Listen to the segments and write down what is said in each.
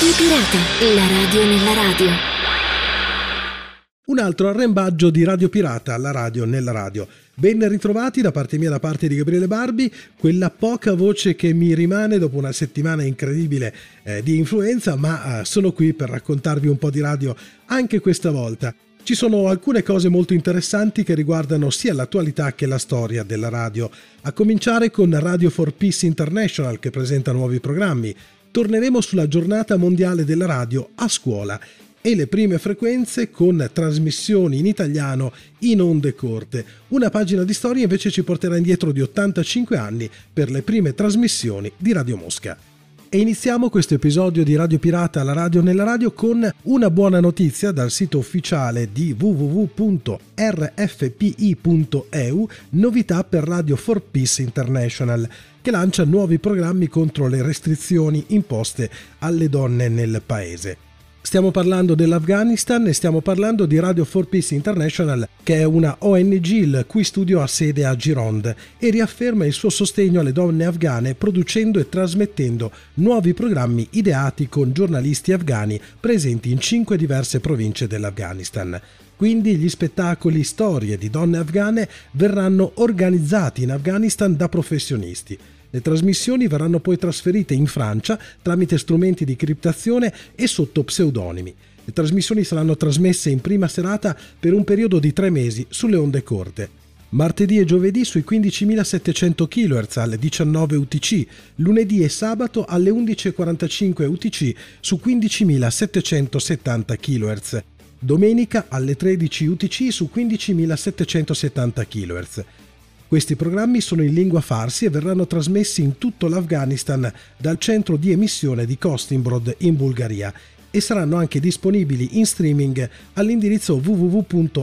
Radio Pirata, la radio nella radio. Un altro arrembaggio di Radio Pirata, la radio nella radio. Ben ritrovati da parte mia, da parte di Gabriele Barbi, quella poca voce che mi rimane dopo una settimana incredibile eh, di influenza, ma eh, sono qui per raccontarvi un po' di radio anche questa volta. Ci sono alcune cose molto interessanti che riguardano sia l'attualità che la storia della radio, a cominciare con Radio for Peace International che presenta nuovi programmi. Torneremo sulla giornata mondiale della radio a scuola e le prime frequenze con trasmissioni in italiano in onde corte. Una pagina di storia invece ci porterà indietro di 85 anni per le prime trasmissioni di Radio Mosca. E iniziamo questo episodio di Radio Pirata alla radio nella radio con una buona notizia dal sito ufficiale di www.rfpi.eu, novità per Radio for Peace International, che lancia nuovi programmi contro le restrizioni imposte alle donne nel paese. Stiamo parlando dell'Afghanistan e stiamo parlando di Radio for Peace International, che è una ONG il cui studio ha sede a Gironde e riafferma il suo sostegno alle donne afghane producendo e trasmettendo nuovi programmi ideati con giornalisti afghani presenti in cinque diverse province dell'Afghanistan. Quindi gli spettacoli storie di donne afghane verranno organizzati in Afghanistan da professionisti. Le trasmissioni verranno poi trasferite in Francia tramite strumenti di criptazione e sotto pseudonimi. Le trasmissioni saranno trasmesse in prima serata per un periodo di tre mesi sulle onde corte. Martedì e giovedì sui 15.700 kHz alle 19 UTC, lunedì e sabato alle 11.45 UTC su 15.770 kHz, domenica alle 13 UTC su 15.770 kHz. Questi programmi sono in lingua farsi e verranno trasmessi in tutto l'Afghanistan dal centro di emissione di Kostinbrod in Bulgaria e saranno anche disponibili in streaming all'indirizzo www.rfpi.eu.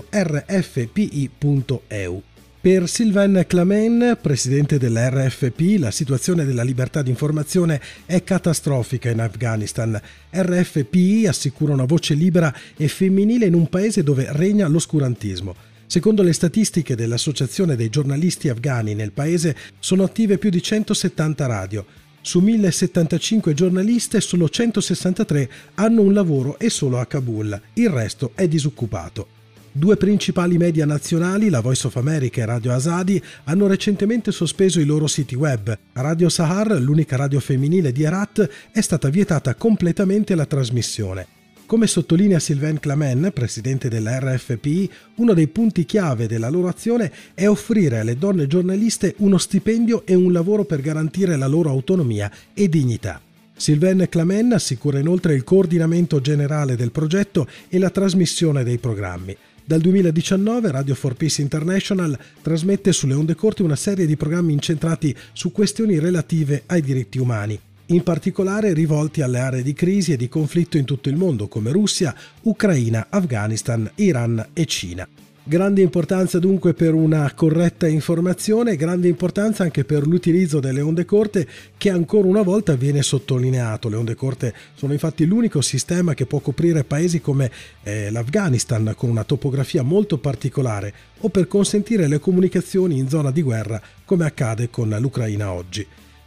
Per Sylvain Clamen, presidente dell'RFP, la situazione della libertà di informazione è catastrofica in Afghanistan. RFPI assicura una voce libera e femminile in un paese dove regna l'oscurantismo. Secondo le statistiche dell'Associazione dei giornalisti afghani nel paese sono attive più di 170 radio. Su 1075 giornaliste solo 163 hanno un lavoro e solo a Kabul, il resto è disoccupato. Due principali media nazionali, la Voice of America e Radio Asadi, hanno recentemente sospeso i loro siti web. Radio Sahar, l'unica radio femminile di Herat, è stata vietata completamente la trasmissione. Come sottolinea Sylvain Clamen, presidente della RFPI, uno dei punti chiave della loro azione è offrire alle donne giornaliste uno stipendio e un lavoro per garantire la loro autonomia e dignità. Sylvain Clamen assicura inoltre il coordinamento generale del progetto e la trasmissione dei programmi. Dal 2019 Radio for Peace International trasmette sulle onde corte una serie di programmi incentrati su questioni relative ai diritti umani, in particolare rivolti alle aree di crisi e di conflitto in tutto il mondo come Russia, Ucraina, Afghanistan, Iran e Cina. Grande importanza dunque per una corretta informazione, grande importanza anche per l'utilizzo delle onde corte che ancora una volta viene sottolineato. Le onde corte sono infatti l'unico sistema che può coprire paesi come eh, l'Afghanistan con una topografia molto particolare o per consentire le comunicazioni in zona di guerra come accade con l'Ucraina oggi.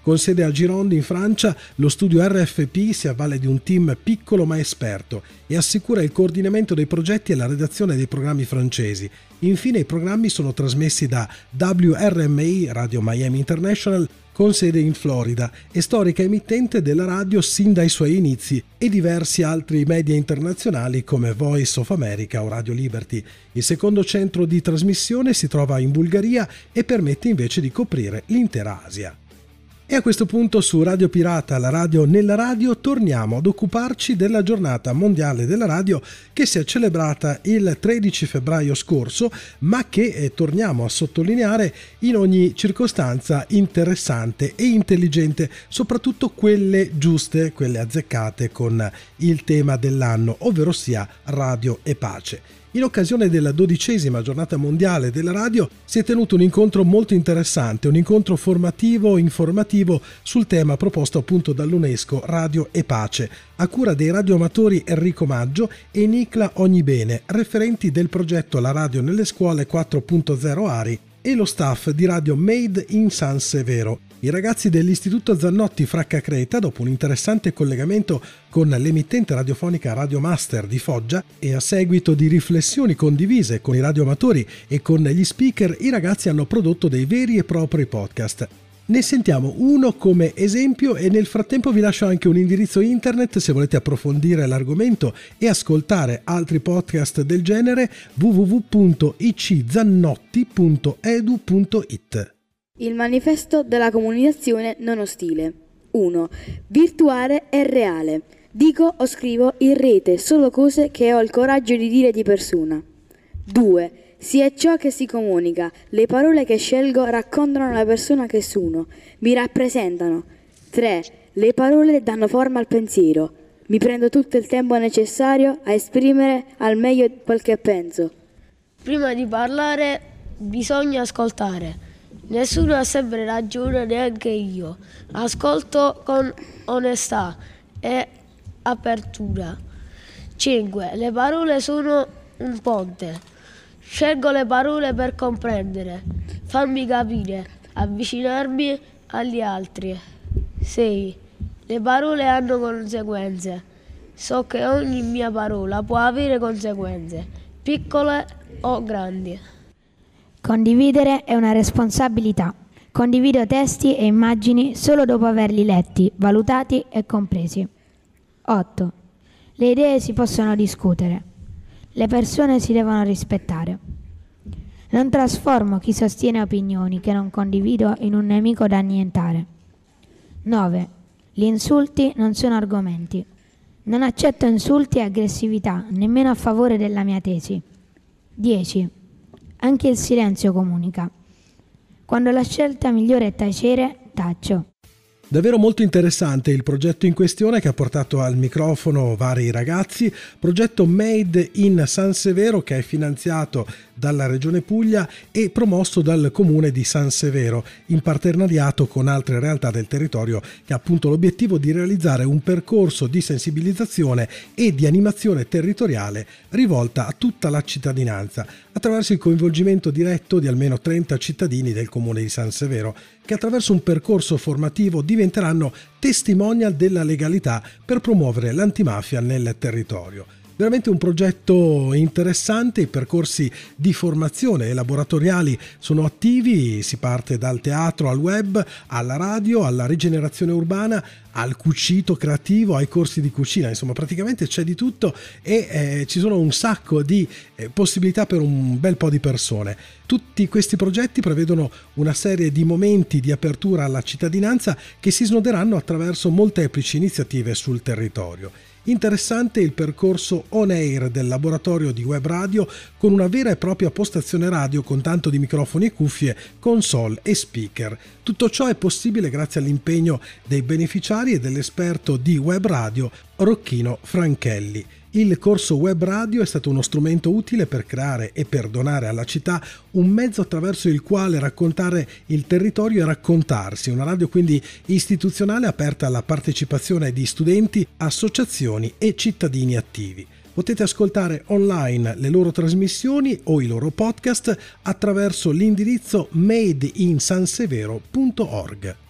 Con sede a Gironde in Francia, lo studio RFP si avvale di un team piccolo ma esperto e assicura il coordinamento dei progetti e la redazione dei programmi francesi. Infine i programmi sono trasmessi da WRMI, Radio Miami International, con sede in Florida e storica emittente della radio sin dai suoi inizi e diversi altri media internazionali come Voice of America o Radio Liberty. Il secondo centro di trasmissione si trova in Bulgaria e permette invece di coprire l'intera Asia. E a questo punto su Radio Pirata, la radio nella radio, torniamo ad occuparci della giornata mondiale della radio che si è celebrata il 13 febbraio scorso, ma che eh, torniamo a sottolineare in ogni circostanza interessante e intelligente, soprattutto quelle giuste, quelle azzeccate con il tema dell'anno, ovvero sia radio e pace. In occasione della dodicesima giornata mondiale della radio si è tenuto un incontro molto interessante, un incontro formativo informativo sul tema proposto appunto dall'UNESCO Radio e Pace, a cura dei radioamatori Enrico Maggio e Nicla Ognibene, referenti del progetto La radio nelle scuole 4.0 Ari e lo staff di Radio Made in San Severo. I ragazzi dell'Istituto Zannotti Fracca Creta, dopo un interessante collegamento con l'emittente radiofonica Radio Master di Foggia e a seguito di riflessioni condivise con i radioamatori e con gli speaker, i ragazzi hanno prodotto dei veri e propri podcast. Ne sentiamo uno come esempio e nel frattempo vi lascio anche un indirizzo internet se volete approfondire l'argomento e ascoltare altri podcast del genere www.iczannotti.edu.it. Il manifesto della comunicazione non ostile. 1. Virtuale e reale. Dico o scrivo in rete solo cose che ho il coraggio di dire di persona. 2 si è ciò che si comunica. Le parole che scelgo raccontano la persona che sono, mi rappresentano. 3. Le parole danno forma al pensiero. Mi prendo tutto il tempo necessario a esprimere al meglio quel che penso. Prima di parlare bisogna ascoltare. Nessuno ha sempre ragione, neanche io. Ascolto con onestà e apertura. 5. Le parole sono un ponte. Scelgo le parole per comprendere, farmi capire, avvicinarmi agli altri. 6. Le parole hanno conseguenze. So che ogni mia parola può avere conseguenze, piccole o grandi. Condividere è una responsabilità. Condivido testi e immagini solo dopo averli letti, valutati e compresi. 8. Le idee si possono discutere. Le persone si devono rispettare. Non trasformo chi sostiene opinioni che non condivido in un nemico da annientare. 9. Gli insulti non sono argomenti. Non accetto insulti e aggressività, nemmeno a favore della mia tesi. 10. Anche il silenzio comunica. Quando la scelta migliore è tacere, taccio. Davvero molto interessante il progetto in questione che ha portato al microfono vari ragazzi, progetto Made in San Severo che è finanziato dalla Regione Puglia e promosso dal Comune di San Severo in partenariato con altre realtà del territorio che ha appunto l'obiettivo di realizzare un percorso di sensibilizzazione e di animazione territoriale rivolta a tutta la cittadinanza attraverso il coinvolgimento diretto di almeno 30 cittadini del Comune di San Severo che attraverso un percorso formativo diventeranno testimonial della legalità per promuovere l'antimafia nel territorio. Veramente un progetto interessante, i percorsi di formazione e laboratoriali sono attivi, si parte dal teatro al web, alla radio, alla rigenerazione urbana, al cucito creativo, ai corsi di cucina, insomma praticamente c'è di tutto e eh, ci sono un sacco di eh, possibilità per un bel po' di persone. Tutti questi progetti prevedono una serie di momenti di apertura alla cittadinanza che si snoderanno attraverso molteplici iniziative sul territorio. Interessante il percorso on air del laboratorio di web radio con una vera e propria postazione radio con tanto di microfoni e cuffie, console e speaker. Tutto ciò è possibile grazie all'impegno dei beneficiari e dell'esperto di web radio Rocchino Franchelli. Il corso web radio è stato uno strumento utile per creare e per donare alla città un mezzo attraverso il quale raccontare il territorio e raccontarsi, una radio quindi istituzionale aperta alla partecipazione di studenti, associazioni e cittadini attivi. Potete ascoltare online le loro trasmissioni o i loro podcast attraverso l'indirizzo madeinsansevero.org.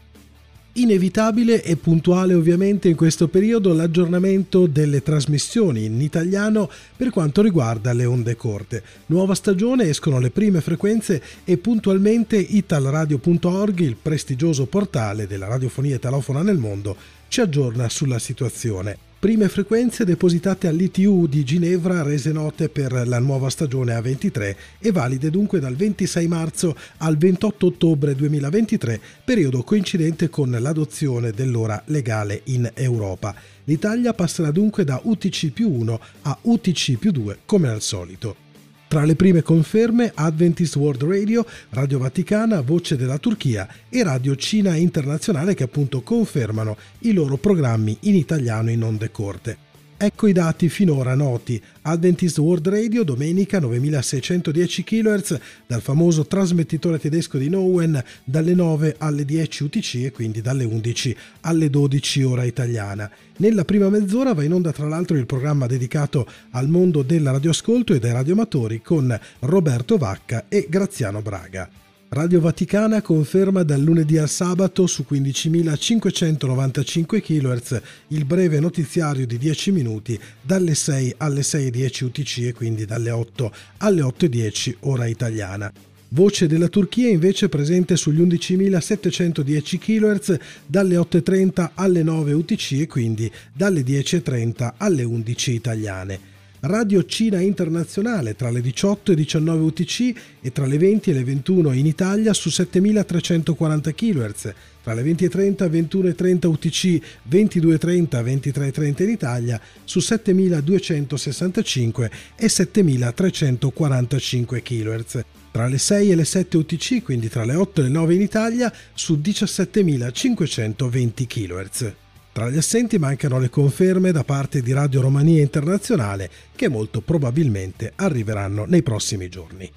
Inevitabile e puntuale ovviamente in questo periodo l'aggiornamento delle trasmissioni in italiano per quanto riguarda le onde corte. Nuova stagione, escono le prime frequenze e puntualmente italradio.org, il prestigioso portale della radiofonia italofona nel mondo, ci aggiorna sulla situazione. Prime frequenze depositate all'ITU di Ginevra rese note per la nuova stagione A23 e valide dunque dal 26 marzo al 28 ottobre 2023, periodo coincidente con l'adozione dell'ora legale in Europa. L'Italia passerà dunque da UTC più 1 a UTC più 2 come al solito. Tra le prime conferme Adventist World Radio, Radio Vaticana, Voce della Turchia e Radio Cina Internazionale che appunto confermano i loro programmi in italiano in onde corte. Ecco i dati finora noti. Adventist World Radio domenica 9610 kHz dal famoso trasmettitore tedesco di Nowen dalle 9 alle 10 UTC e quindi dalle 11 alle 12 ora italiana. Nella prima mezz'ora va in onda tra l'altro il programma dedicato al mondo del radioascolto e dei radioamatori con Roberto Vacca e Graziano Braga. Radio Vaticana conferma dal lunedì al sabato su 15.595 kHz il breve notiziario di 10 minuti dalle 6 alle 6.10 UTC e quindi dalle 8 alle 8.10 ora italiana. Voce della Turchia invece presente sugli 11.710 kHz dalle 8.30 alle 9 UTC e quindi dalle 10.30 alle 11 italiane. Radio Cina Internazionale tra le 18 e 19 UTC e tra le 20 e le 21 in Italia su 7340 kHz, tra le 20 e 30 e 21 e 30 UTC, 22 e 30 23 e 30 in Italia su 7265 e 7345 kHz. Tra le 6 e le 7 UTC, quindi tra le 8 e le 9 in Italia, su 17520 kHz. Tra gli assenti mancano le conferme da parte di Radio Romania Internazionale che molto probabilmente arriveranno nei prossimi giorni.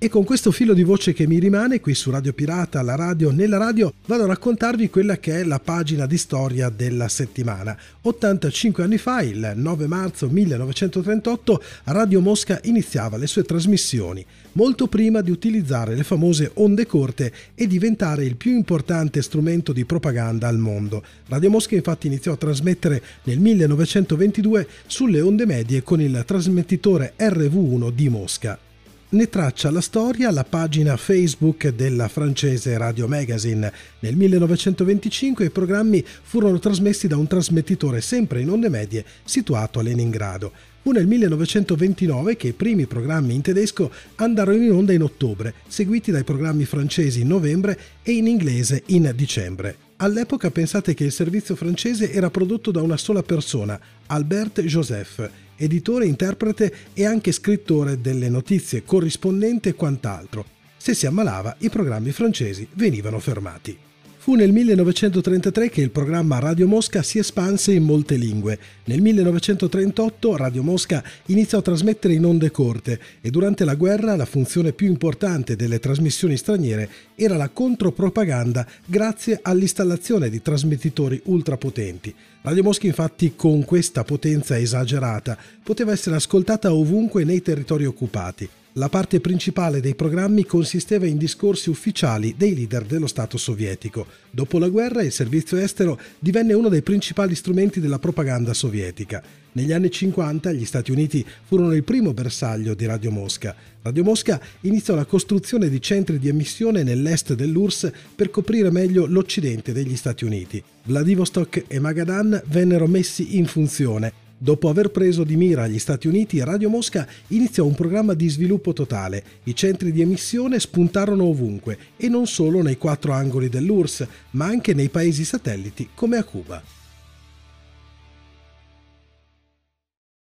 E con questo filo di voce che mi rimane qui su Radio Pirata, la radio nella radio, vado a raccontarvi quella che è la pagina di storia della settimana. 85 anni fa, il 9 marzo 1938, Radio Mosca iniziava le sue trasmissioni, molto prima di utilizzare le famose onde corte e diventare il più importante strumento di propaganda al mondo. Radio Mosca infatti iniziò a trasmettere nel 1922 sulle onde medie con il trasmettitore RV1 di Mosca ne traccia la storia la pagina Facebook della francese Radio Magazine. Nel 1925 i programmi furono trasmessi da un trasmettitore sempre in onde medie situato a Leningrado. Fu nel 1929 che i primi programmi in tedesco andarono in onda in ottobre, seguiti dai programmi francesi in novembre e in inglese in dicembre. All'epoca pensate che il servizio francese era prodotto da una sola persona, Albert Joseph, editore, interprete e anche scrittore delle notizie, corrispondente e quant'altro. Se si ammalava, i programmi francesi venivano fermati. Fu nel 1933 che il programma Radio Mosca si espanse in molte lingue. Nel 1938 Radio Mosca iniziò a trasmettere in onde corte e durante la guerra la funzione più importante delle trasmissioni straniere era la contropropaganda grazie all'installazione di trasmettitori ultrapotenti. Radio Mosca infatti con questa potenza esagerata poteva essere ascoltata ovunque nei territori occupati. La parte principale dei programmi consisteva in discorsi ufficiali dei leader dello Stato sovietico. Dopo la guerra il servizio estero divenne uno dei principali strumenti della propaganda sovietica. Negli anni 50 gli Stati Uniti furono il primo bersaglio di Radio Mosca. Radio Mosca iniziò la costruzione di centri di emissione nell'est dell'URSS per coprire meglio l'occidente degli Stati Uniti. Vladivostok e Magadan vennero messi in funzione Dopo aver preso di mira gli Stati Uniti, Radio Mosca iniziò un programma di sviluppo totale. I centri di emissione spuntarono ovunque e non solo nei quattro angoli dell'URSS, ma anche nei paesi satelliti come a Cuba.